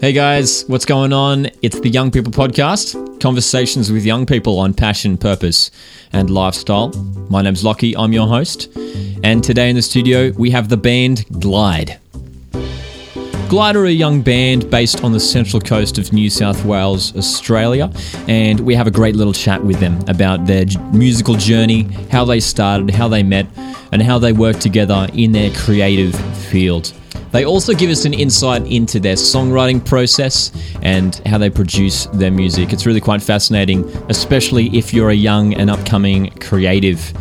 Hey guys, what's going on? It's the Young People Podcast, conversations with young people on passion, purpose, and lifestyle. My name's Lockie, I'm your host, and today in the studio we have the band Glydd. Glydd are a young band based on the central coast of New South Wales, Australia, and we have a great little chat with them about their musical journey, how they started, how they met, and how they work together in their creative field. They also give us an insight into their songwriting process and how they produce their music. It's really quite fascinating, especially if you're a young and upcoming creative.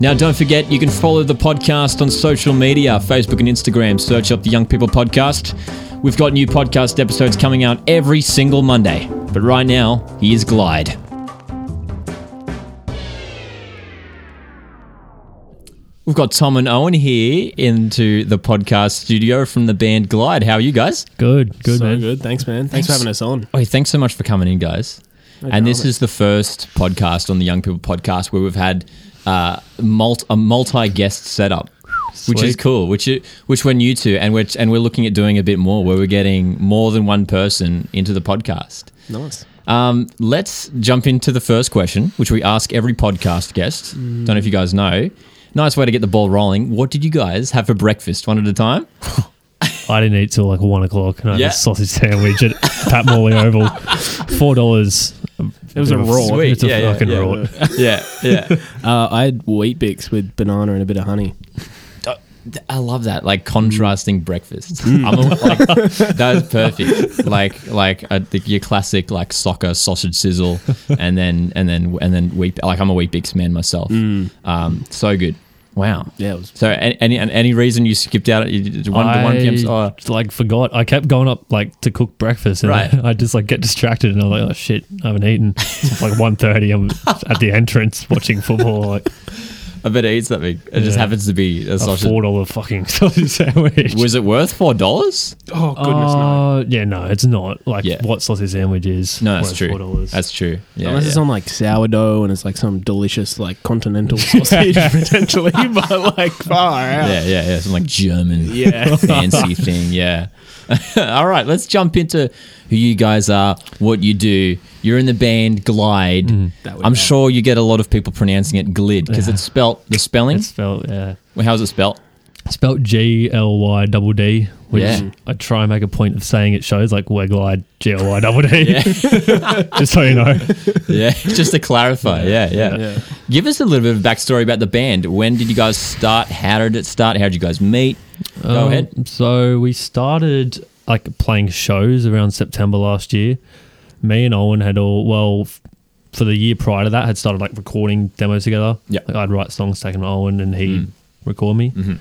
Now, don't forget, you can follow the podcast on social media Facebook and Instagram. Search up the Young People Podcast. We've got new podcast episodes coming out every single Monday. But right now, here's Glydd. We've got Tom and Owen here into the podcast studio from the band Glydd. How are you guys? Good, good, so man. good. Thanks, man. Thanks, for having us on. Oh, thanks so much for coming in, guys. and this is the first podcast on the Young People Podcast where we've had uh, multi, a multi guest setup, which is cool. Which it, which we're new to, and we're and we're looking at doing a bit more where we're getting more than one person into the podcast. Nice. Um, let's jump into the first question, which we ask every podcast guest. Don't know if you guys know. Nice way to get the ball rolling. What did you guys have for breakfast, one at a time? I didn't eat till like one o'clock, and I had Yeah. a sausage sandwich at Pat Morley Oval, four dollars. It was a raw. Sweet. It's a Yeah, yeah, fucking yeah. raw. yeah, yeah. Uh, I had Weet-Bix with banana and a bit of honey. I love that, like contrasting breakfast. I'm a, like, that is perfect. Like, like a, the, your classic like soccer sausage sizzle, and then and then and then wheat. Like I'm a Weet-Bix man myself. Um, so good. Wow. Yeah, it was. So any any, any reason you skipped out at one to one p.m. Oh, like forgot. I kept going up like to cook breakfast, and Right. I, I just like get distracted, and I'm like, oh shit, I haven't eaten. It's like 1.30, I'm at the entrance watching football, like I better eat something. It just happens to be a a sausage. four dollar fucking sausage sandwich. Was it worth four dollars? Oh goodness no. Uh, yeah, no, it's not. Like Yeah. what sausage sandwich is. No, that's worth true. $4. That's true. Yeah. Unless it's yeah. on like sourdough and it's like some delicious like continental sausage potentially, but like far out. yeah, yeah, yeah. Some like German Yeah. fancy thing. Yeah. All right, let's jump into who you guys are, what you do. You're in the band Glydd. That we I'm know. sure you get a lot of people pronouncing it Glid because Yeah. it's spelt the spelling. It's spelled yeah. Well, How's it spelt? Spelt G L Y double D, which Yeah. I try and make a point of saying it shows like we're Glydd G L Y double D. Just so you know. Yeah, just to clarify. Yeah, yeah, Yeah. Give us a little bit of backstory about the band. When did you guys start? How did it start? How did you guys meet? Go Um, ahead. So we started like playing shows around September last year. Me and Owen had all well f- for the year prior to that had started like recording demos together. Yeah. like I'd write songs, take them to Owen, and he'd Mm. record me. Mhm.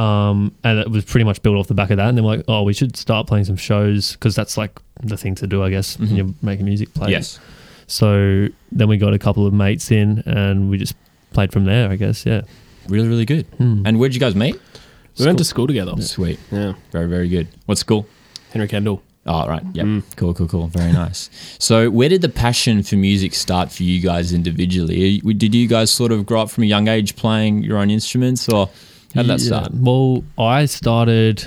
Um, and it was pretty much built off the back of that. And then we're like, oh, we should start playing some shows because that's like the thing to do, I guess, Mhm. when you're making music. Play. Yes. So then we got a couple of mates in, and we just played from there. I guess. Yeah. Really, really good. Hmm. And where'd you guys meet? We went to school together. Sweet. Yeah. Very, very good. What school? Henry Kendall. Oh, right. Yep. Mm. Cool, cool, cool. Very nice. So, where did the passion for music start for you guys individually? Did you guys sort of grow up from a young age playing your own instruments, or how did that Yeah. start? Well, I started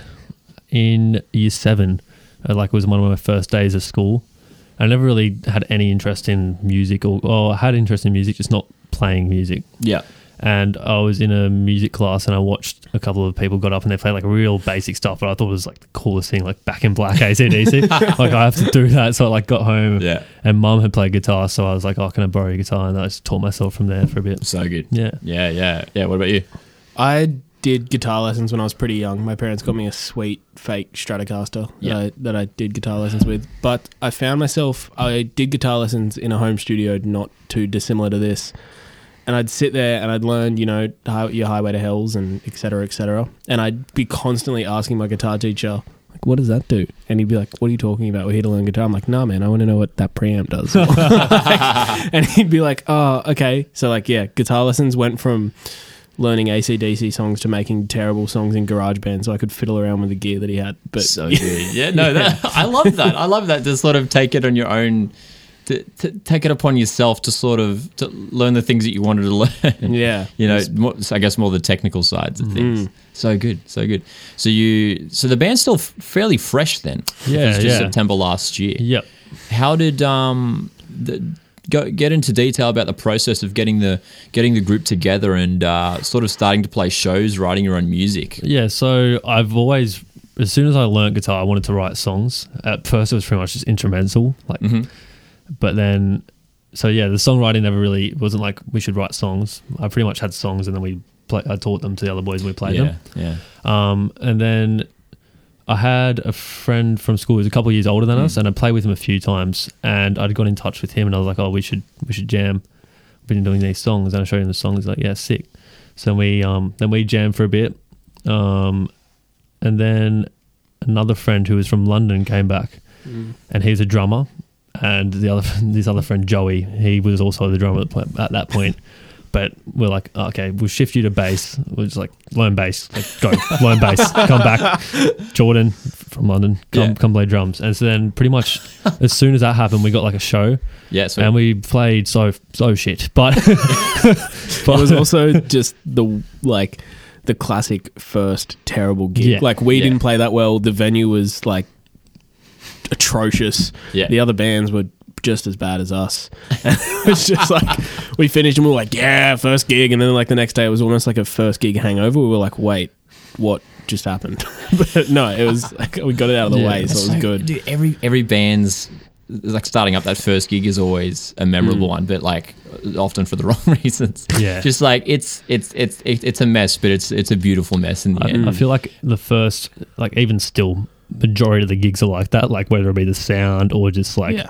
in year seven. Uh, like it was one of my first days of school. I never really had any interest in music, or, or I had interest in music, just not playing music. Yeah. And I was in a music class, and I watched a couple of people got up and they played like real basic stuff, but I thought it was like the coolest thing, like Back in Black ACDC. like I have to do that, so I like got home, Yeah. and Mum had played guitar, so I was like, "Oh, I can I borrow your guitar?" And I just taught myself from there for a bit. So good. Yeah. Yeah, yeah, yeah. What about you? I did guitar lessons when I was pretty young. My parents got me a sweet fake Stratocaster Yeah. that, I, that I did guitar lessons with. But I found myself, I did guitar lessons in a home studio not too dissimilar to this. And I'd sit there and I'd learn, you know, hi- your highway to hells and et cetera, et cetera. And I'd be constantly asking my guitar teacher, like, what does that do? And he'd be like, what are you talking about? We're here to learn guitar. I'm like, nah, man, I want to know what that preamp does. and he'd be like, oh, okay. So, like, yeah, guitar lessons went from learning ACDC songs to making terrible songs in GarageBand so I could fiddle around with the gear that he had. But so good. Yeah, no, that, I love that. I love that to sort of take it on your own to, to take it upon yourself to sort of to learn the things that you wanted to learn. Yeah. you know, more, I guess more the technical sides of things. So good, so good. So you, so the band's still f- fairly fresh then. It Yeah, was just yeah. September last year. Yep. How did um the, go get into detail about the process of getting the getting the group together and uh, sort of starting to play shows, writing your own music? Yeah, so I've always, as soon as I learned guitar, I wanted to write songs. At first, it was pretty much just instrumental, like, but then, so yeah, the songwriting never really wasn't like we should write songs. I pretty much had songs, and then we play. I taught them to the other boys, and we played Yeah, them. yeah. Um, and then I had a friend from school who was a couple of years older than us, and I played with him a few times. And I'd got in touch with him, and I was like, "Oh, we should we should jam." We've been doing these songs, and I showed him the songs. He's like, "Yeah, sick." So we um, then we jammed for a bit, um, and then another friend who was from London came back, and he was a drummer. And the other this other friend Joey, he was also the drummer at the po- at that point. But we're like, okay, we'll shift you to bass. We're just like, learn bass, like, go, learn bass, come back. Jordan from London, come Yeah. come play drums. And so then, pretty much, as soon as that happened, we got like a show, Yeah, and we played so so shit. But It was also just the like the classic first terrible gig. Yeah. Like we Yeah. didn't play that well. The venue was like atrocious. Yeah. The other bands were just as bad as us. And it was just like we finished and we were like, yeah, first gig, and then like the next day it was almost like a first gig hangover. We were like, wait, what just happened? but no, it was like we got it out of the Yeah. way, so it was good. Dude, every every band's like starting up that first gig is always a memorable mm. one, but like often for the wrong reasons. Yeah. just like it's it's it's it's a mess, but it's it's a beautiful mess in the I, end. I feel like the first, like even still, majority of the gigs are like that. Like whether it be the sound or just like Yeah.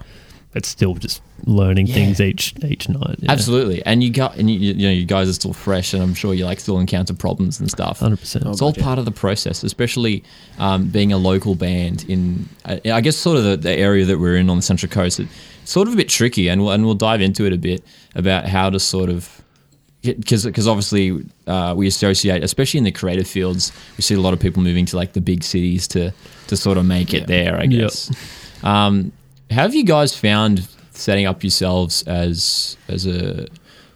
it's still just learning Yeah. things each each night. Yeah. Absolutely, and you got and you, you know you guys are still fresh, and I'm sure you like still encounter problems and stuff. hundred percent. It's all gotcha. part of the process, especially um, being a local band in, I I guess, sort of the, the area that we're in on the Central Coast. It's sort of a bit tricky, and we'll, and we'll dive into it a bit about how to sort of, because because obviously uh, we associate, especially in the creative fields, we see a lot of people moving to like the big cities to to sort of make it there. I Yep. guess. Um, how have you guys found setting up yourselves as as a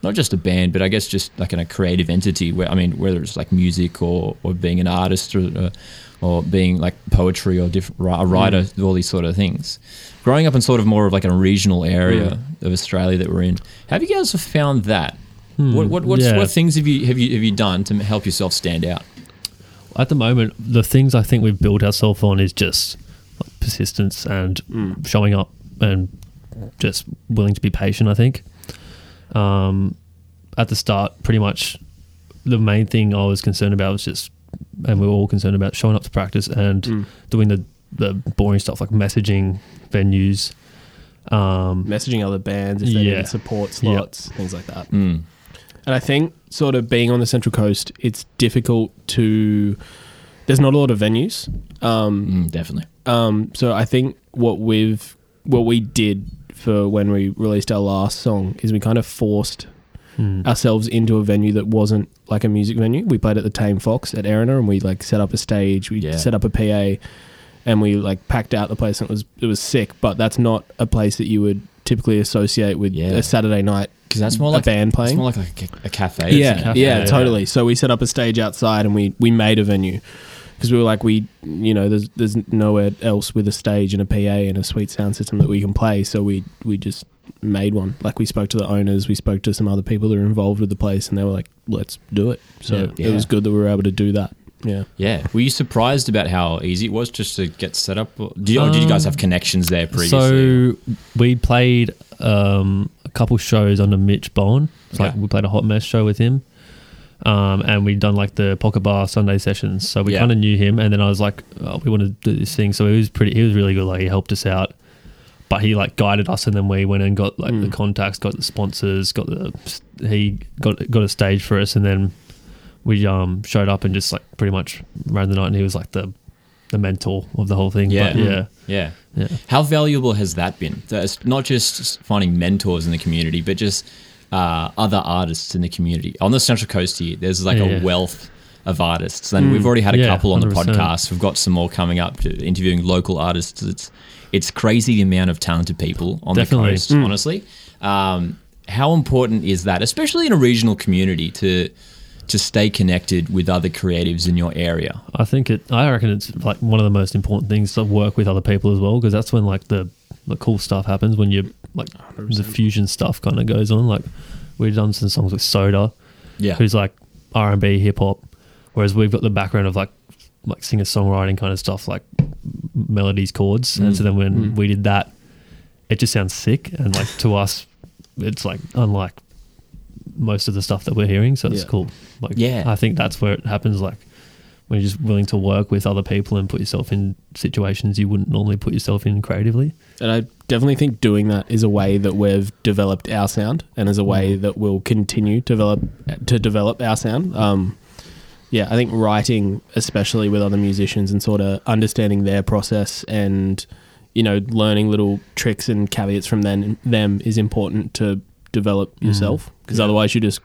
not just a band, but I guess just like in a creative entity. Where I mean, whether it's like music or, or being an artist or uh, or being like poetry or diff- a writer, all these sort of things. Growing up in sort of more of like a regional area of Australia that we're in, have you guys found that? What what what's, yeah. what things have you have you have you done to help yourself stand out? At the moment, the things I think we've built ourselves on is just like, persistence and showing up and just willing to be patient. I think. Um, at the start, pretty much the main thing I was concerned about was just, and we were all concerned about showing up to practice and doing the the boring stuff like messaging venues. Um, Messaging other bands if they Yeah. needed support Yep. slots, things like that. Mm. And I think sort of being on the Central Coast, it's difficult to. There's not a lot of venues. Um, Mm, definitely. um, so I think what we've what we did for when we released our last song is we kind of forced mm, ourselves into a venue that wasn't like a music venue. We played at the Tame Fox at Erina and we like set up a stage, we Yeah. set up a PA and we like packed out the place and it was it was sick, but that's not a place that you would typically associate with Yeah. a Saturday night Because that's more a like band It's playing. more like a, ca- a cafe. yeah, isn't it? yeah, Yeah. totally. So we set up a stage outside and we we made a venue because we were like we you know there's there's nowhere else with a stage and a PA and a sweet sound system that we can play. So we we just made one. Like we spoke to the owners, we spoke to some other people that are involved with the place, and they were like, let's do it. So Yeah. it was good that we were able to do that. Yeah. Yeah. Were you surprised about how easy it was just to get set up? Or, did, you, or did you guys Um, have connections there previously? So we played um, a couple shows under Mitch Bowen. It's like we played a hot mess show with him. Um, and we'd done like the pocket bar Sunday sessions, so we Yeah. kind of knew him. And then I was like, oh, "We want to do this thing." So he was pretty. He was really good. Like he helped us out, but he like guided us, and then we went and got like the Mm. contacts, got the sponsors, got the he got got a stage for us, and then we um showed up and just like pretty much ran the night. And he was like the the mentor of the whole thing. Yeah. But yeah, yeah. yeah. How valuable has that been? That's not just finding mentors in the community, but just uh, other artists in the community. On the Central Coast here, there's like Yeah, a yeah. wealth of artists. And we've already had a couple on the 100%. podcast. We've got some more coming up to interviewing local artists. It's it's crazy the amount of talented people on Definitely. the coast. Honestly, um, how important is that, especially in a regional community, to to stay connected with other creatives in your area? I think it. I reckon it's like one of the most important things to work with other people as well, because that's when like the the cool stuff happens when you like the fusion stuff kind of goes on. Like we've done some songs with Soda, Yeah, who's like R and B, hip hop, whereas we've got the background of like like singer songwriting kind of stuff, like melodies, chords, and mm. so then when mm. we did that, it just sounds sick, and like to us, it's like unlike most of the stuff that we're hearing, so it's Yeah. cool. Like, Yeah. I think that's where it happens. Like when you're just willing to work with other people and put yourself in situations you wouldn't normally put yourself in creatively. And I definitely think doing that is a way that we've developed our sound, and is a way that we'll continue to develop to develop our sound. Um, yeah, I think writing, especially with other musicians, and sort of understanding their process, and you know, learning little tricks and caveats from them, them is important to develop yourself. Because Yeah. otherwise, you're just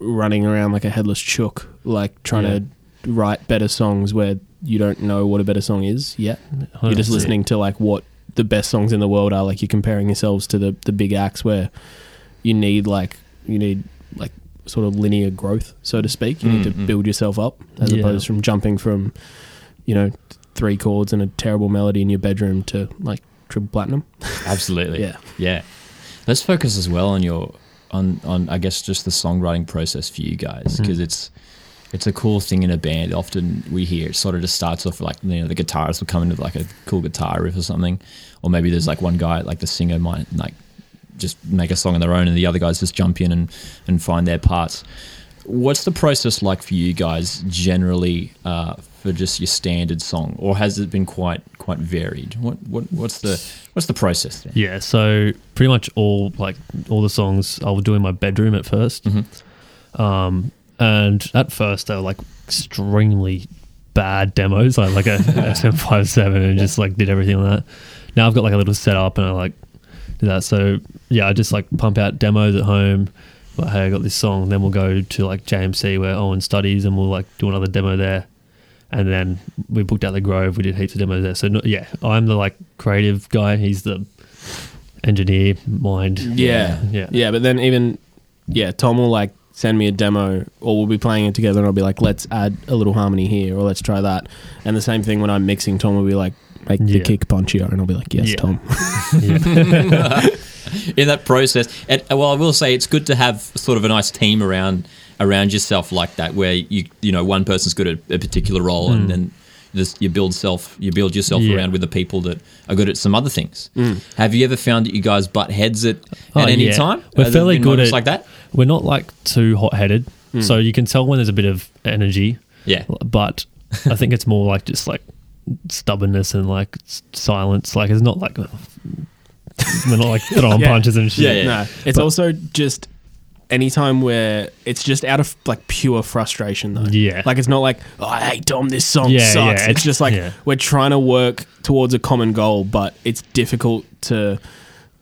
running around like a headless chook, like trying Yeah. to write better songs where you don't know what a better song is yet. You're just listening to like what the best songs in the world are. Like you're comparing yourselves to the the big acts where you need like you need like sort of linear growth, so to speak. You need to Mm, mm. build yourself up as Yeah. opposed from jumping from you know three chords and a terrible melody in your bedroom to like triple platinum. absolutely. Yeah. yeah. Let's focus as well on your on on I guess just the songwriting process for you guys Mm-hmm. because it's it's a cool thing in a band. Often we hear it sort of just starts off like you know the guitarist will come into like a cool guitar riff or something, or maybe there's like one guy like the singer might like just make a song on their own and the other guys just jump in and and find their parts. What's the process like for you guys generally uh, for just your standard song, or has it been quite quite varied? What what what's the what's the process there? Yeah, so pretty much all like all the songs I will do in my bedroom at 1st Mhm. Um, and at first they were like extremely bad demos, like like a SM57 and just like did everything on that. Now I've got like a little setup and I like do that. So yeah, I just like pump out demos at home. But hey, I got this song. Then we'll go to like JMC where Owen studies, and we'll like do another demo there. And then we booked out the Grove. We did heaps of demos there. So no, yeah, I'm the like creative guy. He's the engineer mind. Yeah. yeah, Yeah, but then even yeah, Tom will like send me a demo or we'll be playing it together and I'll be like, let's add a little harmony here or let's try that. And the same thing when I'm mixing, Tom will be like, make the Yeah. kick punchier and I'll be like, Yes, Yeah. Tom. in that process. And well, I will say it's good to have sort of a nice team around around yourself like that, where you you know one person's good at a particular role, and then this, you build self you build yourself Hmm. Yeah. around with the people that are good at some other things. Have you ever found that you guys butt heads at, Oh, at any yeah. time? We're fairly good at- like that. We're not like too hot headed, so you can tell when there's a bit of energy. Yeah. but I think it's more like just like stubbornness and like silence. Like it's not like we're not like throwing Yeah. punches and shit. Yeah, yeah. No, it's also just anytime where it's just out of like pure frustration though. Yeah. Like it's not like, oh, I hate Tom, this song Yeah, sucks. yeah, it's, it's- just like yeah. we're trying to work towards a common goal, but it's difficult to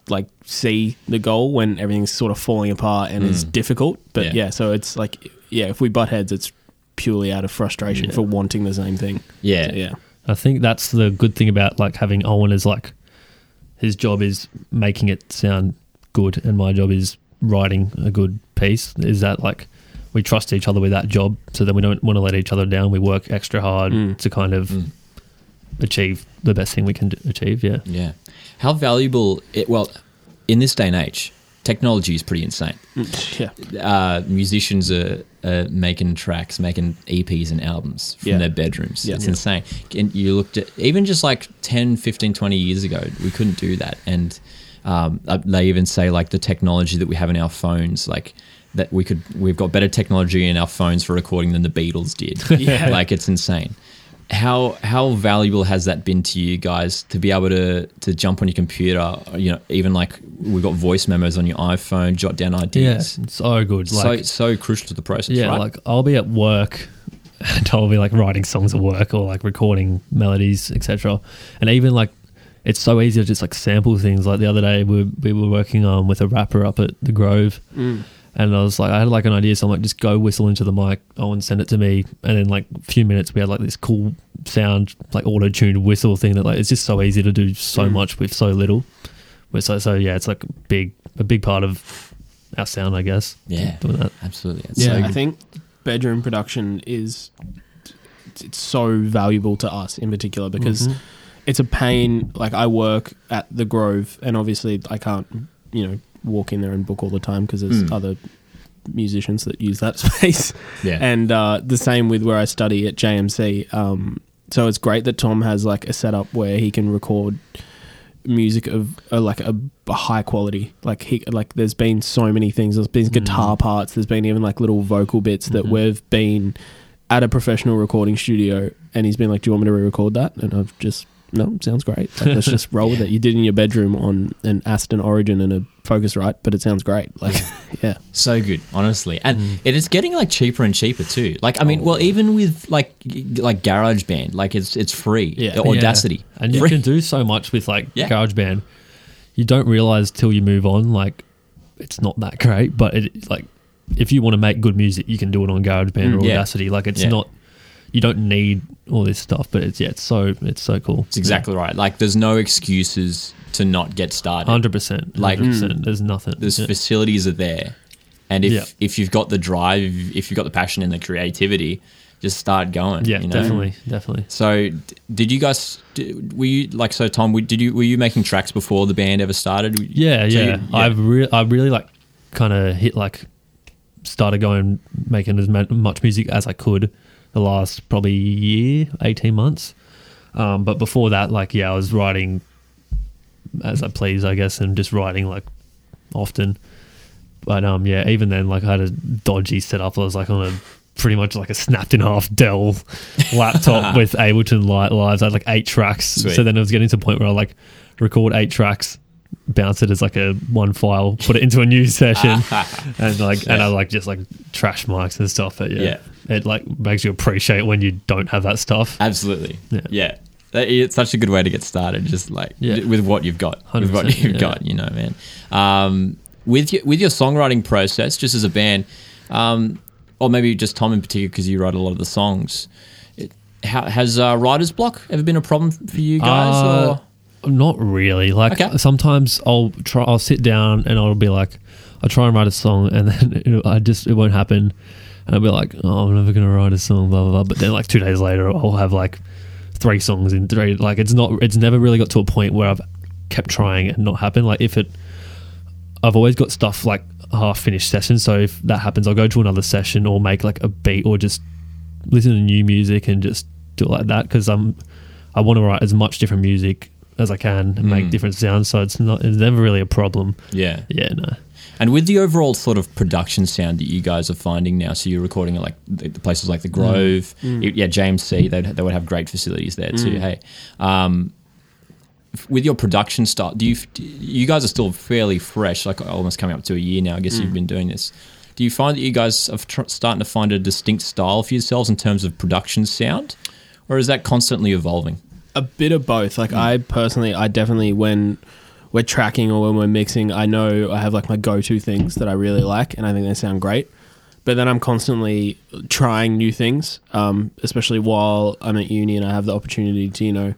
like see the goal when everything's sort of falling apart and it's mm. difficult. But Yeah. yeah. so it's like yeah, if we butt heads it's purely out of frustration for wanting the same thing. Yeah. So, yeah. I think that's the good thing about like having Owen is like his job is making it sound good, and my job is writing a good piece. Is that like we trust each other with that job, so then we don't want to let each other down. We work extra hard Mm. to kind of Mm. achieve the best thing we can d- achieve. Yeah. Yeah. How valuable? It, well, in this day and age, technology is pretty insane. Yeah. uh, musicians are, are making tracks, making EPs and albums from Yeah. their bedrooms. Yeah. It's Yeah. insane. And you looked at even just like 10, 15, 20 years ago, we couldn't do that. And um, uh, they even say like the technology that we have in our phones, like that we could, we've got better technology in our phones for recording than the Beatles did. Yeah. like it's insane. How how valuable has that been to you guys to be able to to jump on your computer? You know, even like we've got voice memos on your iPhone, jot down ideas. Yeah, so good. Like, so so crucial to the process, yeah, right? like I'll be at work and I'll be like writing songs at work or like recording melodies, etc. And even like it's so easy to just like sample things. Like the other day we we were working um with a rapper up at the Grove. Mm. And I was like, I had like an idea, so I'm like, just go whistle into the mic, oh, and send it to me. And in like a few minutes, we had like this cool sound like auto tuned whistle thing that like it's just so easy to do so Mm. much with so little. With so so yeah, it's like a big a big part of our sound, I guess. Yeah. doing that. Absolutely. It's Yeah, so I good. think bedroom production is it's so valuable to us in particular because Mhm. It's a pain. Like I work at the Grove, and obviously I can't, you know, walk in there and book all the time because there's Mm. other musicians that use that space. yeah. And uh, the same with where I study at JMC. Um, so it's great that Tom has like a setup where he can record music of uh, like a, a high quality. Like he like there's been so many things. There's been guitar parts. There's been even like little vocal bits that Mhm. we've been at a professional recording studio, and he's been like, "Do you want me to re-record that?" And I've just no, sounds great. Like, let's just roll with it. You did in your bedroom on an Aston Origin and a Focusrite, but it sounds great. Like, yeah, So good, honestly, and Mm. it is getting like cheaper and cheaper too. Like, I mean, Oh. well, even with like like GarageBand, like it's it's free. Yeah. The Audacity, Yeah. And you Free. can do so much with like Yeah. GarageBand. You don't realize till you move on, like it's not that great, but it like if you want to make good music, you can do it on GarageBand Mm, or yeah. Audacity. Like it's Yeah. not you don't need all this stuff, but it's yeah, it's so it's so cool. It's exactly right. Like, there's no excuses to not get started. Hundred percent. Like- percent. Mm, there's nothing. There's yeah. facilities are there, and if Yeah. if you've got the drive, if you've got the passion and the creativity, just start going. yeah, you know? definitely, definitely. So, did you guys? d- Were you like so, Tom? Did you were you making tracks before the band ever started? Yeah, So yeah. you- yeah. I've re- I really like kind of hit like started going making as much music as I could the last probably year, eighteen months. Um, but before that, like yeah, I was writing as I please, I guess, and just writing like often. But um, yeah, even then, like I had a dodgy setup. I was like on a pretty much like a snapped in half Dell laptop with Ableton Light Lives. I had like eight tracks. Sweet. So then it was getting to a point where I like record eight tracks, bounce it as like a one file, put it into a new session, and like and I like just like trash mics and stuff. But yeah, it like makes you appreciate when you don't have that stuff. Absolutely. Yeah. Yeah. It's such a good way to get started, just like Yeah. with what you've got, with what you've yeah. got, you know, man. Um, with your, with your songwriting process, just as a band, um, or maybe just Tom in particular, because you write a lot of the songs. It, how, has uh, writer's block ever been a problem for you guys? Uh, or? Not really. Like Okay. sometimes I'll try. I'll sit down and I'll be like, I'll try and write a song, and then it, I just it won't happen, and I'll be like, oh, I'm never gonna write a song, blah blah blah. But then like two days later, I'll have like three songs in three. Like it's not. It's never really got to a point where I've kept trying and not happened. Like if it, I've always got stuff like half finished sessions. So if that happens, I'll go to another session or make like a beat or just listen to new music and just do it like that because I'm I want to write as much different music as I can and make Mm. different sounds. So it's not it's never really a problem. yeah. Yeah, no. And with the overall sort of production sound that you guys are finding now, so you're recording at like the, places like the mm. Grove, mm. y- yeah, JMC They they would have great facilities there too. Mm. Hey, um, with your production style, do you you guys are still fairly fresh, like almost coming up to a year now? I guess you've been doing this. Do you find that you guys are tr- starting to find a distinct style for yourselves in terms of production sound, or is that constantly evolving? a bit of both. Like I personally, I definitely when we're tracking or when we're mixing, I know I have like my go-to things that I really like, and I think they sound great. But then I'm constantly trying new things, um, especially while I'm at uni and I have the opportunity to, you know,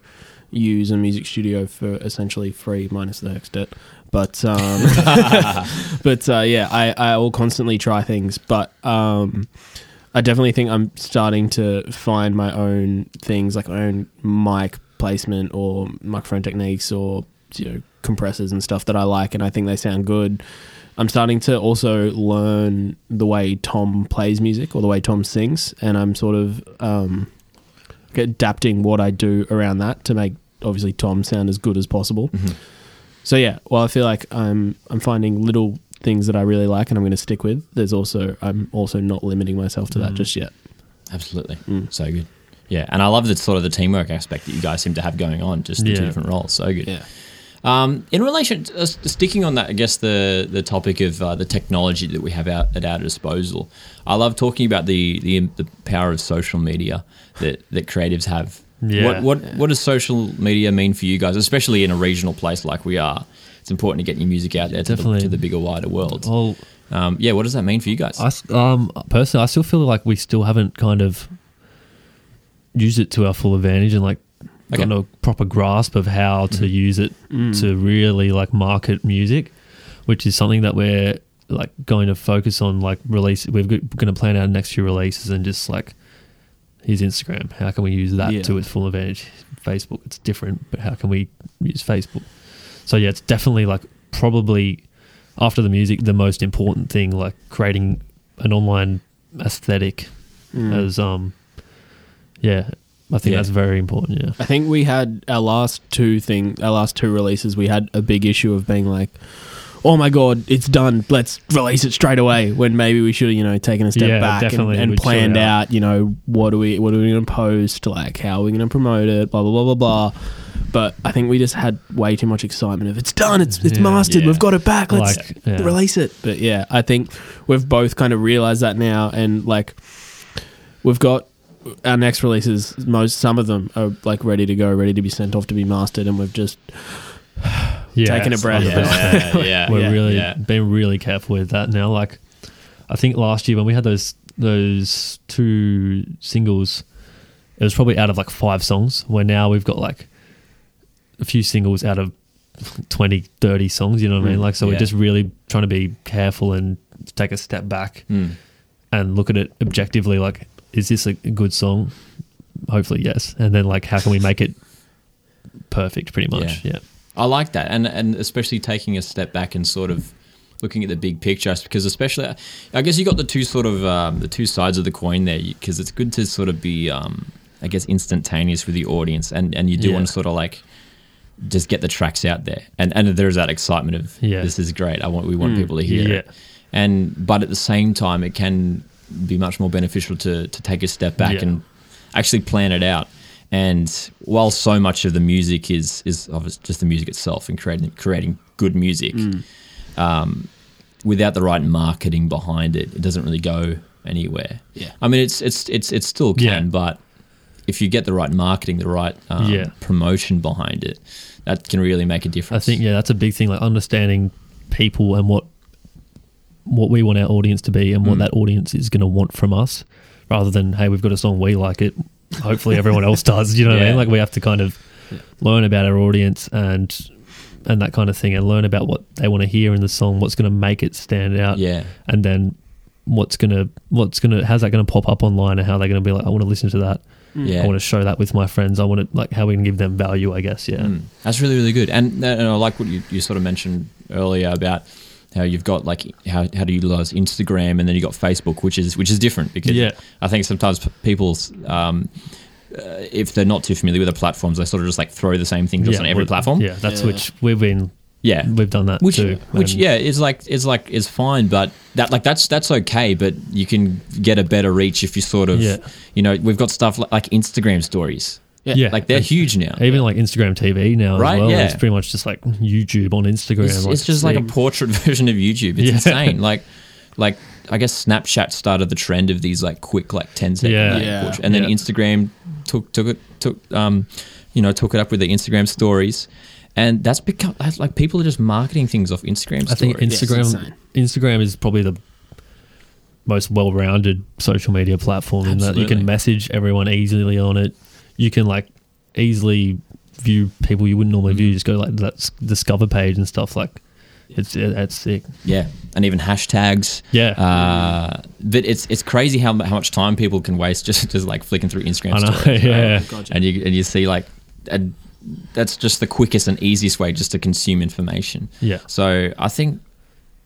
use a music studio for essentially free minus the HECS debt. But um, but uh, yeah, I I will constantly try things, but um, I definitely think I'm starting to find my own things, like my own mic placement or microphone techniques or you know compressors and stuff that I like, and I think they sound good. I'm starting to also learn the way Tom plays music or the way Tom sings, and I'm sort of um, adapting what I do around that to make obviously Tom sound as good as possible. So yeah, well, I feel like I'm I'm finding little things that I really like, and I'm going to stick with. There's also I'm also not limiting myself to that Mm. just yet. Absolutely. Mm. So good. Yeah, and I love the sort of the teamwork aspect that you guys seem to have going on, just the two different roles. So good. Yeah. Um, in relation, to, uh, sticking on that, I guess the the topic of uh, the technology that we have out at our disposal. I love talking about the the, the power of social media that, that creatives have. Yeah. What what what does social media mean for you guys, especially in a regional place like we are? It's important to get your music out there to the, to the bigger, wider world. Well, Um, yeah, what does that mean for you guys? I s- um personally, I still feel like we still haven't kind of used it to our full advantage and like Okay. gotten a proper grasp of how to Mhm. use it Mm. to really like market music, which is something that we're like going to focus on. Like release, we're going to plan our next few releases and just like here's Instagram. How can we use that Yeah. to its full advantage? Facebook, it's different, but how can we use Facebook? So yeah, it's definitely like probably after the music, the most important thing, like creating an online aesthetic Mm. as um yeah i think Yeah. that's very important yeah I think we had our last two thing, our last two releases. We had a big issue of being like, "Oh my god, it's done! Let's release it straight away." When maybe we should have, you know, taken a step Yeah, back and, definitely. and We'd planned it out. out. You know, what are we, what are we going to post? Like, how are we going to promote it? Blah blah blah blah blah. But I think we just had way too much excitement of it's done, it's it's Yeah. mastered, Yeah. we've got it back. Let's like yeah. release it. But yeah, I think we've both kind of realized that now, and like we've got our next releases. Most some of them are like ready to go, ready to be sent off to be mastered, and we've just yeah, taking a breath. like- Yeah, yeah, we're yeah, really yeah. being really careful with that now like i think last year when we had those those two singles it was probably out of like five songs where now we've got like a few singles out of 20 30 songs you know what i mean Mm, like so yeah. we're just really trying to be careful and take a step back Mm. and look at it objectively like is this a good song? Hopefully yes. And then like how can we make it perfect pretty much? Yeah, I like that, and and especially taking a step back and sort of looking at the big picture, because especially, I guess you got the two sort of um, the two sides of the coin there, because it's good to sort of be, um, I guess, instantaneous with the audience, and and you do Yeah. want to sort of like just get the tracks out there, and and there's that excitement of Yeah. this is great. I want we want Mm, people to hear it, and but at the same time, it can be much more beneficial to to take a step back Yeah. and actually plan it out. And while so much of the music is is obviously just the music itself and creating creating good music, Mm. um, without the right marketing behind it, it doesn't really go anywhere. Yeah. I mean, it's it's it's it still can, Yeah. but if you get the right marketing, the right um, Yeah. promotion behind it, that can really make a difference. I think yeah, that's a big thing. Like understanding people and what what we want our audience to be and what Mm. that audience is going to want from us, rather than hey, we've got a song we like it. Hopefully, everyone else does. You know what I mean? Like we have to kind of Yeah. learn about our audience and and that kind of thing, and learn about what they want to hear in the song, what's going to make it stand out, Yeah, and then what's gonna what's gonna how's that gonna pop up online and how they're gonna be like I want to listen to that. yeah. I want to show that with my friends. I want to like how we can give them value. I guess yeah. Mm. That's really, really good. And, and I like what you, you sort of mentioned earlier about how you've got like how, how to utilize Instagram and then you got Facebook, which is which is different because Yeah. I think sometimes p- people, um, uh, if they're not too familiar with the platforms, they sort of just like throw the same thing just on every platform. Yeah, that's Yeah. which we've been yeah. we've done that Which, too. which yeah, is like is like is fine, but that like that's that's okay. But you can get a better reach if you sort of, Yeah. you know, we've got stuff like, like Instagram stories, Yeah. Yeah. like they're huge now. Even like Instagram TV now Right, as well. yeah. It's pretty much just like YouTube on Instagram. It's, like it's just like a portrait version of YouTube. It's Yeah. insane. Like, like I guess Snapchat started the trend of these like quick like 10 second Yeah. Yeah. and then Yeah. Instagram took took it took um you know took it up with the Instagram stories, and that's become that's like people are just marketing things off Instagram. I think stories. Yes, Instagram. Instagram is probably the most well-rounded social media platform in that you can message everyone easily on it. You can like easily view people you wouldn't normally Mm. view. Just go like that discover page and stuff. Like it's it, that's sick. yeah, and even hashtags. Yeah, Uh, but it's it's crazy how how much time people can waste just just like flicking through Instagram I know. stories. right? yeah, Gotcha. and you and you see like and that's just the quickest and easiest way just to consume information. yeah, So I think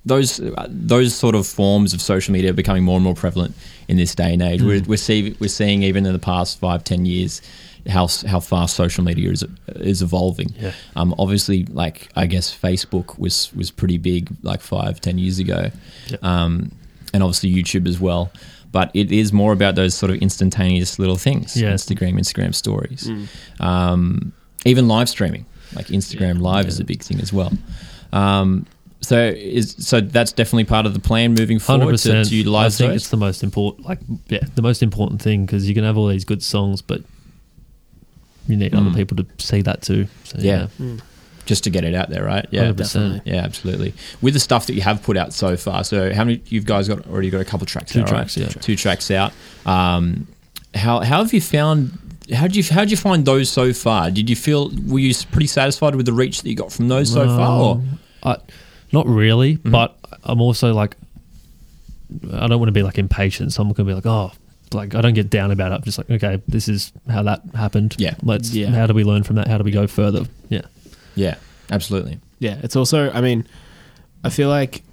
those those sort of forms of social media are becoming more and more prevalent in this day and age. Mm. We're we're, see, we're seeing even in the past five ten years how how fast social media is is evolving. yeah. Um, obviously, like I guess Facebook was was pretty big like five ten years ago, Yeah. um, and obviously YouTube as well. But it is more about those sort of instantaneous little things. Yeah. Instagram, Instagram stories, Mm. um, even live streaming, like Instagram Live is a big thing as well. Um, so is so that's definitely part of the plan moving forward to, percent. to I utilize think those. it's the most important. Like, yeah, the most important thing because you can have all these good songs, but you need Mm. other people to see that too. So, Yeah. yeah, Mm. just to get it out there, right? Yeah, 100%. Yeah, absolutely. With the stuff that you have put out so far, so how many you've guys got already got a couple tracks Two out, tracks, right? yeah. Two tracks out. Um, how how have you found How'd you how'd you find those so far? Did you feel were you pretty satisfied with the reach that you got from those so far? Or? Um, I, not really, Mm-hmm. but I'm also like, I don't want to be like impatient. So I'm going to be like, oh, like I don't get down about it. I'm just like, okay, this is how that happened. Yeah. Let's. Yeah. How do we learn from that? How do we go further? Yeah. Yeah, absolutely. Yeah, it's also. I mean, I feel like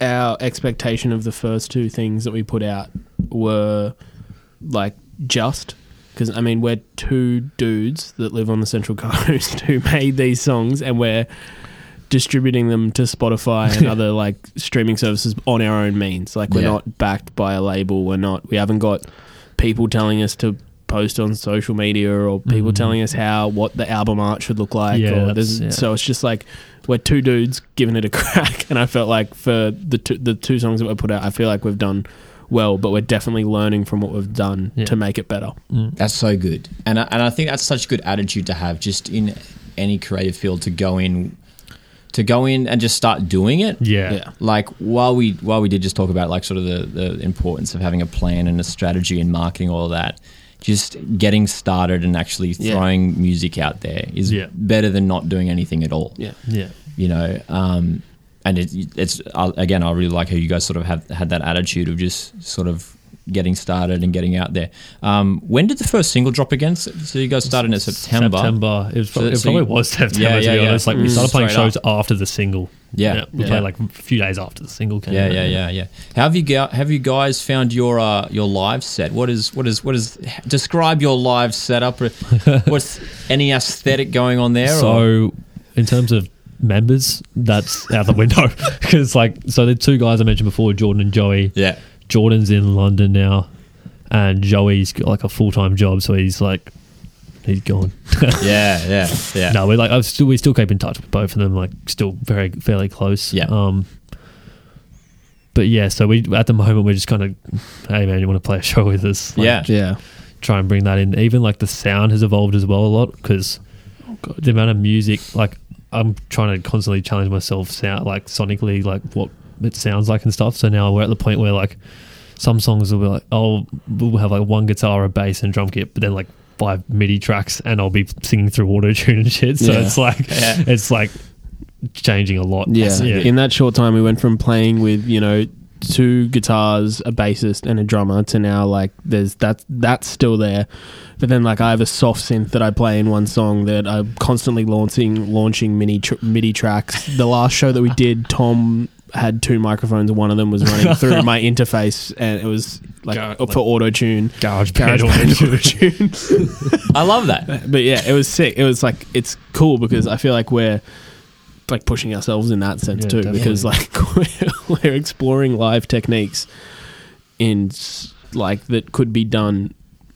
our expectation of the first two things that we put out were like just because I mean we're two dudes that live on the Central Coast who made these songs and we're distributing them to Spotify and other like streaming services on our own means. Like we're Yeah. not backed by a label. We're not. We haven't got people telling us to post on social media or people Mhm. telling us how what the album art should look like. Yeah, or yeah. So it's just like we're two dudes giving it a crack, and I felt like for the two, the two songs that we put out, I feel like we've done well, but we're definitely learning from what we've done Yeah. to make it better. Mm. That's so good, and I, and I think that's such a good attitude to have, just in any creative field, to go in, to go in and just start doing it. Yeah. Yeah. Like while we while we did just talk about like sort of the the importance of having a plan and a strategy and marketing, all of that. Just getting started and actually Yeah. throwing music out there is Yeah. better than not doing anything at all. Yeah. Yeah. you know um and it, it's i again i really like how you guys sort of have had that attitude of just sort of getting started and getting out there um when did the first single drop again so so you guys started in september September. It, was, So- it so probably you- was September, Yeah, to yeah, be yeah. honest. Like, we Mm. started playing Straight shows after the single. yeah We Yeah. played like a few days after the single came yeah out. yeah yeah yeah how have you got have you guys found your uh your live set what is what is what is describe your live setup what's any aesthetic going on there or? So, in terms of members, that's out the window. Because, like, so the two guys I mentioned before, Jordan and Joey, yeah Jordan's in London now, and Joey's got like a full time job, so he's like, he's gone. yeah yeah yeah no, we're like, I still we still keep in touch with both of them, like, still very fairly close. Yeah. Um. But yeah, so we at the moment we're just kind of, hey man, you want to play a show with us? Like, yeah Yeah. try and bring that in. Even like the sound has evolved as well a lot because the amount of music, like I'm trying to constantly challenge myself, sound like sonically, like what it sounds like and stuff. So now we're at the point where like some songs will be like, oh, we'll have like one guitar, a bass, and drum kit, but then like five MIDI tracks, and I'll be singing through auto tune and shit. So Yeah. it's like Yeah. it's like changing a lot. Yeah. yeah. In that short time, we went from playing with you know two guitars, a bassist, and a drummer to now like there's that that's still there. But then like I have a soft synth that I play in one song that I'm constantly launching launching mini tr- MIDI tracks. The last show that we did, Tom had two microphones and one of them was running through my interface and it was like Gar- for auto tune. Garage Garage band band auto tune. i love that but yeah, it was sick. It was like it's cool because I feel like we're like pushing ourselves in that sense Yeah, too, definitely. because like we're, we're exploring live techniques in like that could be done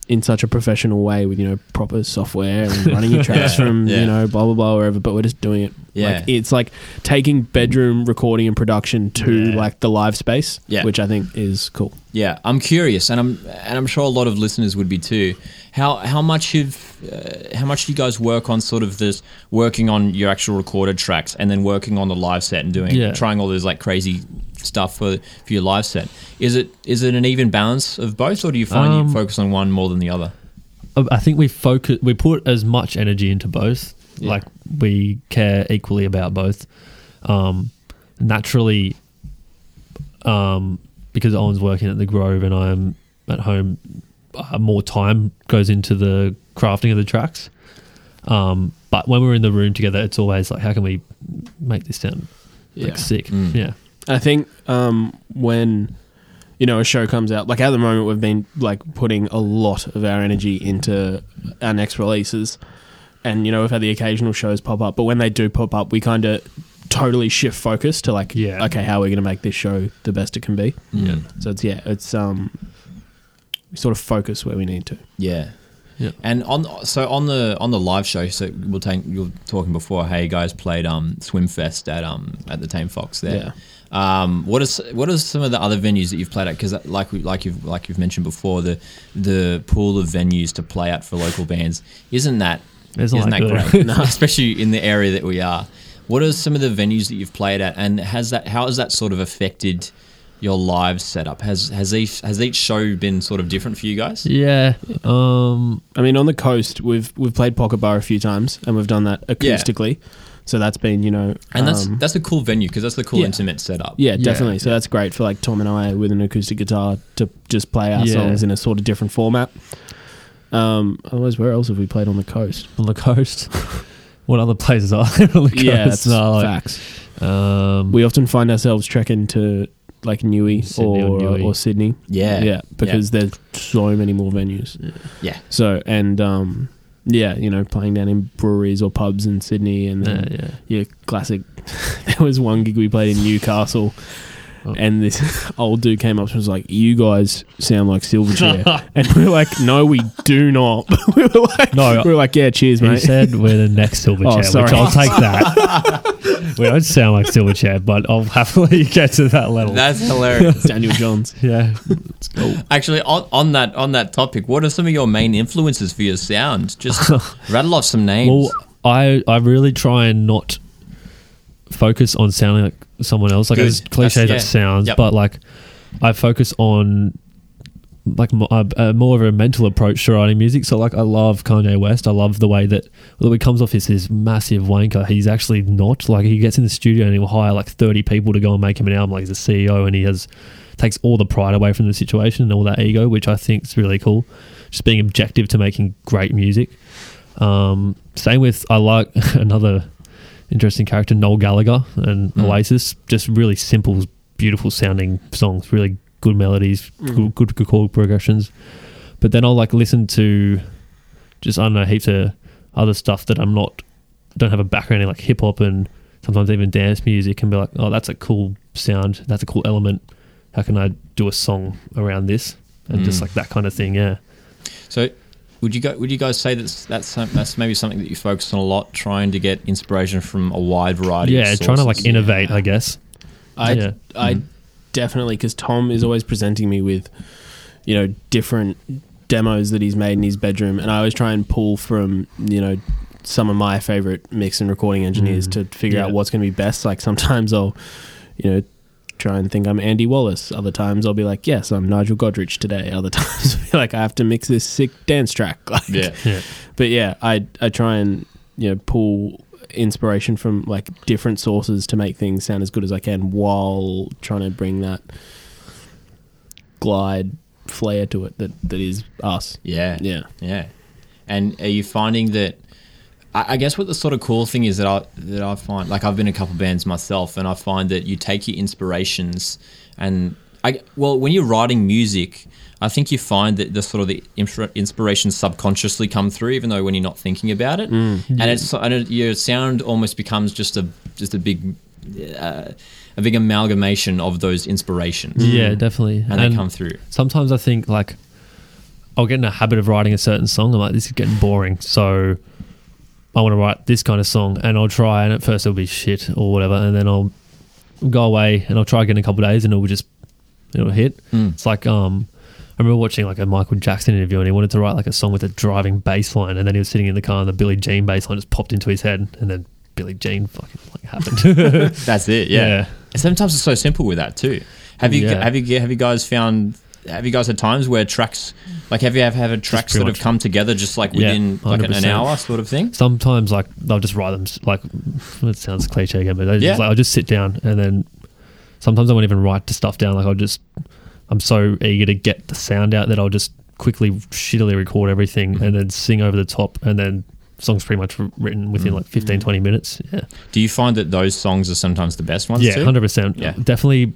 in such a professional way with you know proper software and running your tracks Yeah, from yeah. you know blah blah blah wherever. But we're just doing it. Yeah. like, it's like taking bedroom recording and production to Yeah. like the live space, Yeah. which I think is cool. Yeah, I'm curious, and I'm and I'm sure a lot of listeners would be too. How how much of uh, how much do you guys work on sort of this working on your actual recorded tracks and then working on the live set and doing Yeah. trying all this like crazy stuff for for your live set? Is it is it an even balance of both, or do you find Um, you focus on one more than the other? I think we focus, we put as much energy into both. Yeah. Like we care equally about both. Um, naturally, um, because Owen's working at the Grove and I'm at home, uh, more time goes into the crafting of the tracks. Um, but when we're in the room together, it's always like, how can we make this sound like sick? Mm. Yeah, I think um, when you know a show comes out, like at the moment, we've been like putting a lot of our energy into our next releases, and you know we've had the occasional shows pop up, but when they do pop up, we kind of totally shift focus to like, Yeah. okay, how are we going to make this show the best it can be? Mm. So it's yeah, it's um, we sort of focus where we need to. Yeah. Yeah. And on so on the on the live show, so we'll take you were talking before. Hey, you guys played um Swimfest at um at the Tame Fox there. Um, what is what are some of the other venues that you've played at? Because like we, like you've like you've mentioned before, the the pool of venues to play at for local bands isn't that Isn't isn't that that good? great? Especially in the area that we are. What are some of the venues that you've played at, and has that how has that sort of affected your live setup? Has has each has each show been sort of different for you guys? Yeah. Um. I mean, on the coast, we've we've played Pocket Bar a few times, and we've done that acoustically. So that's been, you know, And that's um, that's a cool venue because that's the cool yeah. intimate setup. yeah, Yeah. definitely. So that's great for like Tom and I with an acoustic guitar to just play our Yeah. songs in a sort of different format. Um, otherwise, where else have we played on the coast? On the coast. what other places are there on the coast? Yeah, that's No, like, facts. Um. We often find ourselves trekking to like Newey Sydney or or Newey. or Sydney. Yeah. yeah, because there's so many more venues. Yeah. So and um, yeah, you know, playing down in breweries or pubs in Sydney, and yeah, then yeah. your classic. there was one gig we played in Newcastle, Oh. and this old dude came up and was like, "You guys sound like Silverchair," and we were like, "No, we do not." we were like, No, we were like, "Yeah, cheers, He mate." said we're the next Silverchair, Oh, sorry. which I'll take that. we don't sound like Silverchair, but I'll happily get to that level. That's hilarious. Daniel Johns. yeah. That's cool. Actually, on, on that on that topic, what are some of your main influences for your sound? Just rattle off some names. Well, I I really try and not focus on sounding like someone else. Like Good. as cliche That's- that yeah. sounds, Yep. but like I focus on like a, a more of a mental approach to writing music. So like I love Kanye West. I love the way that although he comes off as this massive wanker, he's actually not. Like he gets in the studio and he'll hire like thirty people to go and make him an album. Like he's a CEO and he has takes all the pride away from the situation and all that ego, which I think is really cool. Just being objective to making great music. Um, same with I like another interesting character, Noel Gallagher and Mm. Oasis. Just really simple, beautiful sounding songs, really good melodies, good, good, good chord progressions. But then I'll like listen to just I don't know heaps of other stuff that I'm not don't have a background in like hip hop and sometimes even dance music and be like, oh, that's a cool sound, that's a cool element. How can I do a song around this? And just Mm. like that kind of thing, yeah. So, would you go? Would you guys say that's that's some- that's maybe something that you focus on a lot, trying to get inspiration from a wide variety? Yeah, of trying to like sources? innovate, I guess. I Yeah. I Mhm. definitely because Tom is always presenting me with, you know, different demos that he's made in his bedroom, and I always try and pull from you know some of my favorite mix and recording engineers Mm. to figure out what's going to be best. Like sometimes I'll, you know. Try and think I'm Andy Wallace. Other times I'll be like, yes, I'm Nigel Godrich today. Other times I'll be like, I have to mix this sick dance track. Like, Yeah, Yeah. but yeah, I I try and you know pull inspiration from like different sources to make things sound as good as I can while trying to bring that Glydd flair to it that that is us. yeah, Yeah. yeah. And are you finding that? I I guess what the sort of cool thing is that I that I find like I've been in a couple bands myself, and I find that you take your inspirations and I well when you're writing music, I think you find that the sort of the inspira- inspiration subconsciously come through, even though when you're not thinking about it, and it's and it, your sound almost becomes just a just a big uh, a big amalgamation of those inspirations, Yeah, definitely. and, they come through. sometimes I think like I'll get in a habit of writing a certain song. I'm like, this is getting boring, so I want to write this kind of song, and I'll try. And at first it'll be shit or whatever, and then I'll go away and I'll try again in a couple of days, and it'll just it'll hit. Mm. It's like um, I remember watching like a Michael Jackson interview, and he wanted to write like a song with a driving bass line, and then he was sitting in the car, and the Billie Jean bass line just popped into his head, and then Billie Jean fucking like happened. That's it. Yeah. Yeah. And sometimes it's so simple with that too. Have you Yeah. have you have you guys found have you guys had times where tracks like have you ever had tracks that have come together just like Yeah, within like an, an hour sort of thing? sometimes like I'll just write them like it sounds cliche again, but I just, Yeah. like, I'll just sit down and then sometimes I won't even write the stuff down. Like I'll just I'm so eager to get the sound out that I'll just quickly shittily record everything Mm-hmm. and then sing over the top and then songs pretty much written within like 15 20 minutes. Yeah. Do you find that those songs are sometimes the best ones Yeah, too? 100%. Yeah. Definitely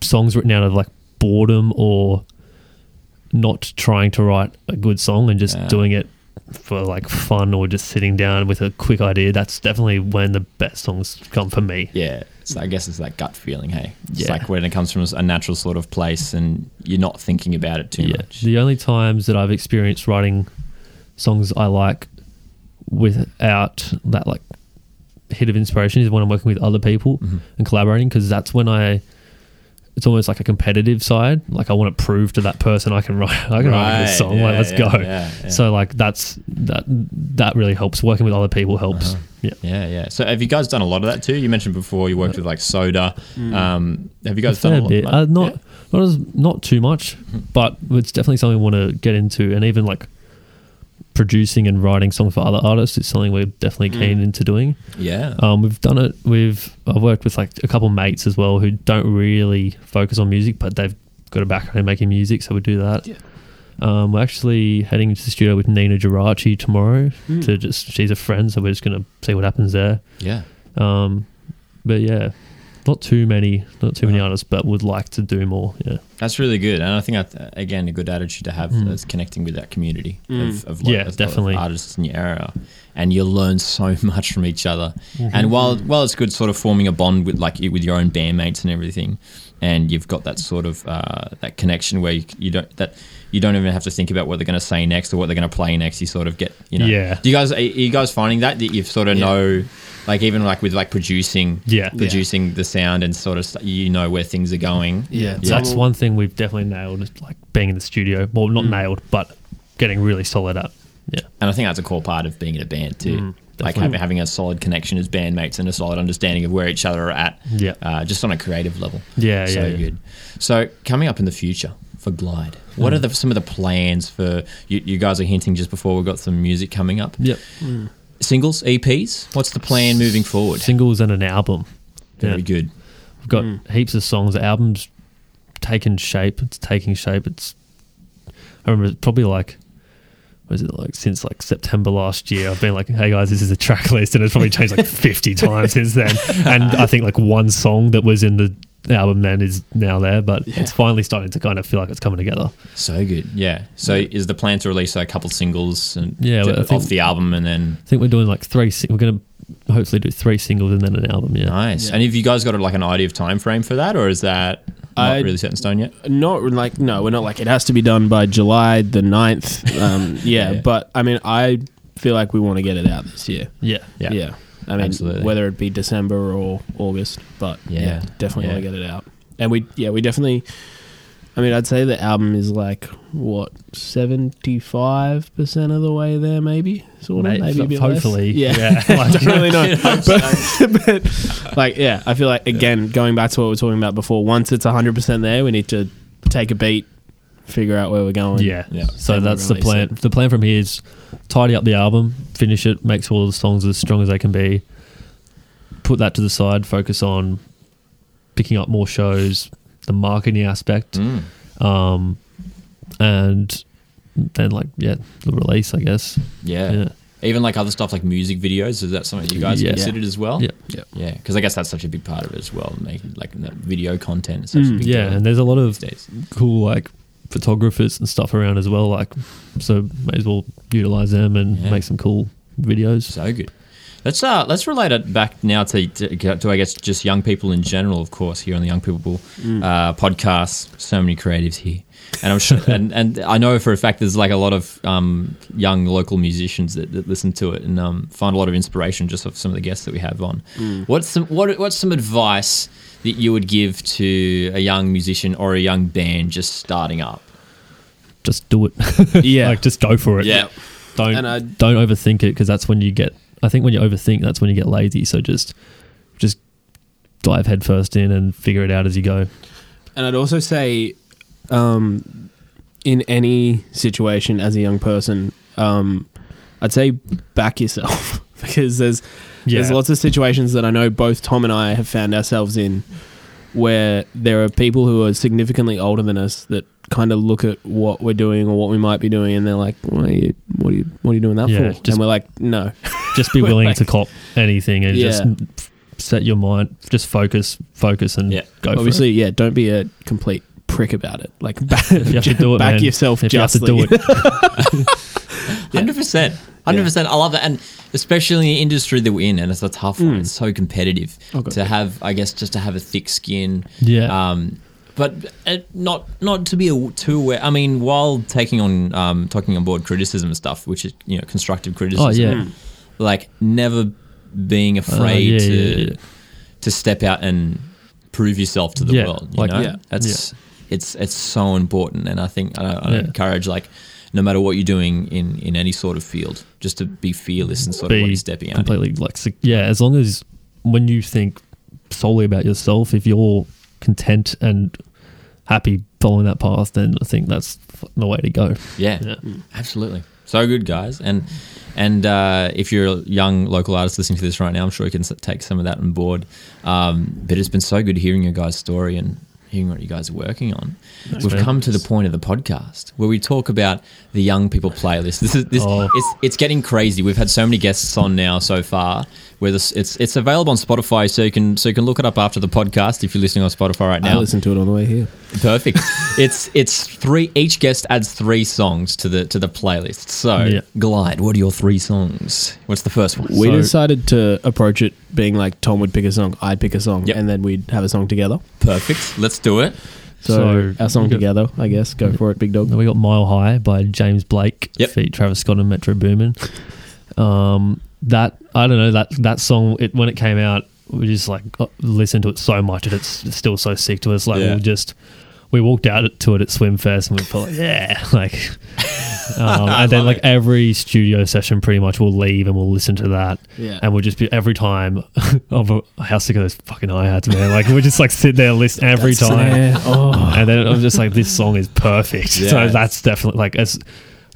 songs written out of like boredom or not trying to write a good song and just Yeah. doing it for like fun or just sitting down with a quick idea. That's definitely when the best songs come for me. Yeah. So I guess it's that gut feeling, hey. It's Yeah. like when it comes from a natural sort of place and you're not thinking about it too yeah. much. The only times that I've experienced writing songs I like without that like hit of inspiration is when I'm working with other people Mhm. and collaborating because that's when I it's almost like a competitive side. Like I want to prove to that person I can write I can write this song. yeah, like let's yeah, go. Yeah, yeah. So like that's that that really helps. Working with other people helps. Uh-huh. Yeah. Yeah, yeah. So have you guys done a lot of that too? You mentioned before you worked with like Soda. Um, have you guys A fair done a lot? bit. like- uh, not yeah? Not as not too much, but it's definitely something we want to get into, and even like producing and writing songs for other artists is something we're definitely Mm. keen into doing. Yeah. Um, we've done it. We've I've worked with like a couple mates as well who don't really focus on music, but they've got a background in making music, so we do that. Yeah. Um, we're actually heading to the studio with Nina Geraci tomorrow Mm. to just she's a friend, so we're just gonna see what happens there. yeah. Um, but yeah, not too many, not too many artists, but would like to do more. Yeah, That's really good, and I think that's again a good attitude to have Mm. is connecting with that community Mm. of, of, Yeah, of- of definitely. artists in your area, and you learn so much from each other. Mm-hmm. And while while it's good, sort of forming a bond with like with your own bandmates and everything, and you've got that sort of uh, that connection where you, you don't that you don't even have to think about what they're going to say next or what they're going to play next. You sort of get you know. Yeah. Do you guys are you guys finding that that you sort of Yeah. know, like even like with like producing, Yeah. producing the sound and sort of st- you know where things are going. Yeah, So that's one thing we've definitely nailed, is, like being in the studio. Well, not Mm. nailed, but getting really solid at. Yeah, And I think that's a core part of being in a band too. Mm, like definitely. having, having a solid connection as bandmates and a solid understanding of where each other are at, yeah, uh, just on a creative level. yeah, so yeah. yeah. good. So coming up in the future for Glydd, what Mm. are the, some of the plans for you? You guys are hinting just before we've got some music coming up. Yep. Singles, EPs. What's the plan moving forward? Singles and an album. Very Yeah. good. We've got Mm. heaps of songs. The album's taken shape. It's taking shape. It's. I remember it's probably like. Was it like since like September last year? I've been like, "Hey guys, this is a track list," and it's probably changed like fifty times since then. And I think like one song that was in the album then is now there, but Yeah. it's finally starting to kind of feel like it's coming together. So good. Yeah. So is the plan to release a couple singles and Yeah, ju- well, off the album and then I think we're doing like three. We're gonna hopefully do three singles and then an album. Yeah. nice. Yeah. And have you guys got like an idea of time frame for that, or is that not I- really set in stone yet? not like no, we're not like it has to be done by July the 9th. Um, yeah, Yeah. but I mean, I feel like we want to get it out this year. Yeah. Yeah. Yeah. I mean, Absolutely. whether it be December or August, but Yeah. yeah, definitely Yeah. want to get it out. And we, yeah, we definitely. I mean, I'd say the album is like what seventy five percent of the way there, maybe sort of, Mate, maybe a bit less. hopefully. yeah. Yeah. I don't really know, but, but like, yeah, I feel like again, going back to what we were talking about before. Once it's hundred percent there, we need to take a beat, figure out where we're going. Yeah. Yeah. So Then that's the plan. it. The plan from here is tidy up the album, finish it, make sure all the songs as strong as they can be. Put that to the side, focus on picking up more shows, the marketing aspect, Mm. um, and then like yeah, the release, I guess. Yeah. Yeah. Even like other stuff like music videos, is that something you guys Yeah. considered as well? Yeah. Yeah. Yeah, because I guess that's such a big part of it as well, making like video content. Is such a Mm, big Yeah, deal and there's a lot of these cool like photographers and stuff around as well. Like, so may as well utilize them and Yeah. make some cool videos. So good. Let's uh let's relate it back now to, to to I guess just young people in general. Of course, here on the Young People Mm. uh, podcast, so many creatives here, and I'm sure, and and I know for a fact there's like a lot of um, young local musicians that, that listen to it and um, find a lot of inspiration just off some of the guests that we have on. Mm. What's some what what's some advice that you would give to a young musician or a young band just starting up? Just do it. Yeah. like just go for it. Yeah. Don't And I- don't overthink it because that's when you get. I think when you overthink, that's when you get lazy. So just just dive headfirst in and figure it out as you go. And I'd also say, um, in any situation as a young person, um, I'd say back yourself because there's there's lots of situations that I know both Tom and I have found ourselves in where there are people who are significantly older than us that kind of look at what we're doing or what we might be doing and they're like, what are you, what are you, what are you doing that Yeah, for? just- and we're like, no. just be willing like- to cop anything and Yeah. just set your mind. Just focus, focus, and Yeah. go. for Obviously, yeah, don't be a complete prick about it. Like, back, you have to do it. back man. yourself If you have to justly. do it. Hundred percent, hundred percent. I love that, and especially in the industry that we're in, and it's a tough one. Mm. It's so competitive Okay. to have, I guess, just to have a thick skin. Yeah. Um, but uh, not not to be a, too aware. I mean, while taking on um, taking on board criticism and stuff, which is you know constructive criticism. oh yeah. Mm. Like never being afraid Uh, yeah, to yeah, yeah. to step out and prove yourself to the Yeah, world. You like- know, Yeah. that's it's it's so important, and I think I, I Yeah. encourage like no matter what you're doing in in any sort of field, just to be fearless and sort of what Be you're stepping out. completely like yeah. As long as when you think solely about yourself, if you're content and happy following that path, then I think that's the way to go. Yeah, Yeah. absolutely. So good, guys. And and uh, if you're a young local artist listening to this right now, I'm sure you can take some of that on board. Um, but it's been so good hearing your guys' story and hearing what you guys are working on. We've man. come to the point of the podcast where we talk about the young people playlist. This is this. Oh. It's it's getting crazy. We've had so many guests on now so far. Where this, it's it's available on Spotify, so you can so you can look it up after the podcast if you're listening on Spotify right now. I now. listened to it on the way here. Perfect. it's it's three. Each guest adds three songs to the to the playlist. So, Yeah. Glydd, what are your three songs? What's the first one? We So- decided to approach it being like Tom would pick a song, I'd pick a song, Yep. and then we'd have a song together. Perfect. Let's do it. So, So, our song you got- together, I guess. Go for it, big dog. We got Mile High by James Blake, Yep. feat Travis Scott and Metro Boomin. Um, that I don't know that that song it, when it came out, we just like listened to it so much and it's, still so sick to us. Like Yeah. we just we walked out to it at Swimfest and we felt like yeah, like. Um, and then like it. every studio session, pretty much we'll leave and we'll listen to that, Yeah. and we'll just be every time. oh, how sick of those fucking hi hats, man! Like we just like sit there, listen every That's- time. Oh. and then I'm just like, this song is perfect. Yeah. So that's definitely like as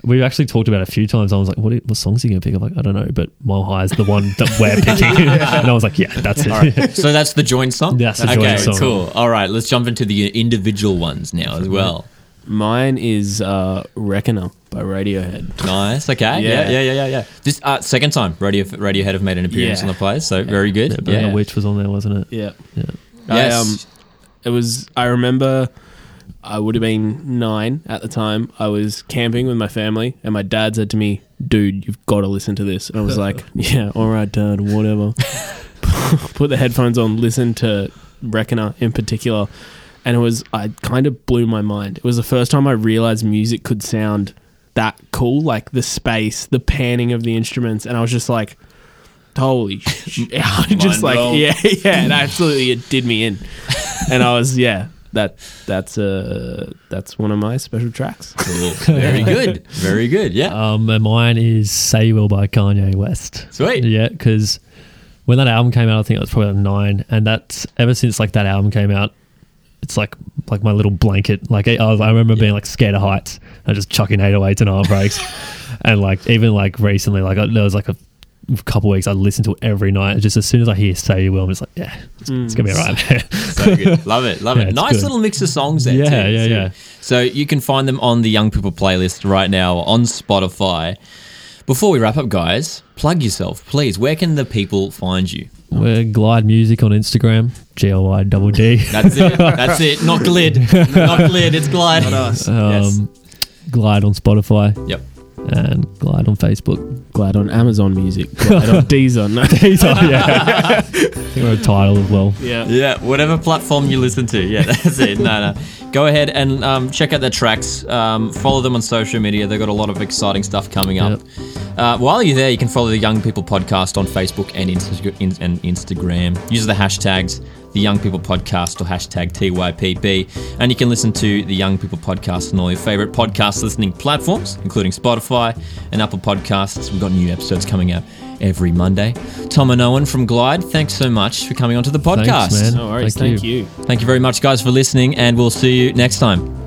we've actually talked about it a few times. I was like, what, what songs are you gonna pick? I'm like, I don't know, but Mile High is the one that we're picking, and I was like, yeah, that's it. All right. so that's the joint song. That's the okay, joint song. Cool. All right. Let's jump into the individual ones now as well. Mine is uh, Reckoner by Radiohead. Nice. Okay. Yeah. Yeah. Yeah. Yeah. Yeah. Yeah. This uh, second time Radio Radiohead have made an appearance Yeah. on the place, so very good. Yeah, Burn Yeah. the Witch was on there, wasn't it? Yeah. Yeah. Yes. I, um, it was, I remember I would have been nine at the time. I was camping with my family, and my dad said to me, Dude, you've got to listen to this. And I was like, Yeah, all right, dad, whatever. Put the headphones on, listen to Reckoner in particular. And it was, I kind of blew my mind. It was the first time I realized music could sound that cool, like the space, the panning of the instruments. And I was just like, Holy shit. Just like, blown. yeah, yeah, it absolutely it did me in. And I was, yeah, that that's uh that's one of my special tracks. Cool. Very good. Very good. Yeah. Um, and mine is "Say You Will" by Kanye West. Sweet. Yeah, because when that album came out, I think it was probably like nine, and that's ever since like that album came out, it's like like my little blanket. Like I, was, I remember being like scared of heights and just chucking 808s and Heartbreaks, and like even like recently, like I, there was like a couple weeks I listen to it every night. Just as soon as I hear "Say You Will," I'm just like, yeah, it's, it's gonna be alright. man. So good. Love it. Love Yeah, it. Nice good. little mix of songs there. Yeah, too. yeah, So- yeah. So you can find them on the Young People playlist right now on Spotify. Before we wrap up, guys, plug yourself, please. Where can the people find you? We're Glydd Music on Instagram, G L I double D. That's it. That's it. Not glid. Not glid. It's glide. us. Yes. Um, Glydd on Spotify Yep. And Glydd on Facebook. Glydd on Amazon Music. Glad on Deezer. No. These are, yeah. I think we're a title as well. Yeah. Yeah, whatever platform you listen to. Yeah, that's it. No, no. Go ahead and um, check out their tracks. Um, follow them on social media. They've got a lot of exciting stuff coming up. Uh, while you're there, you can follow the Young People Podcast on Facebook and, Insta- and Instagram. Use the hashtags the Young People Podcast or hashtag TYPB. And you can listen to the Young People Podcast on all your favorite podcast listening platforms, including Spotify and Apple Podcasts. We've got new episodes coming out every Monday. Tom and Owen from Glydd, thanks so much for coming onto the podcast. Thanks, man. No worries. Thank Thank you. Thank you very much, guys, for listening, and we'll see you next time.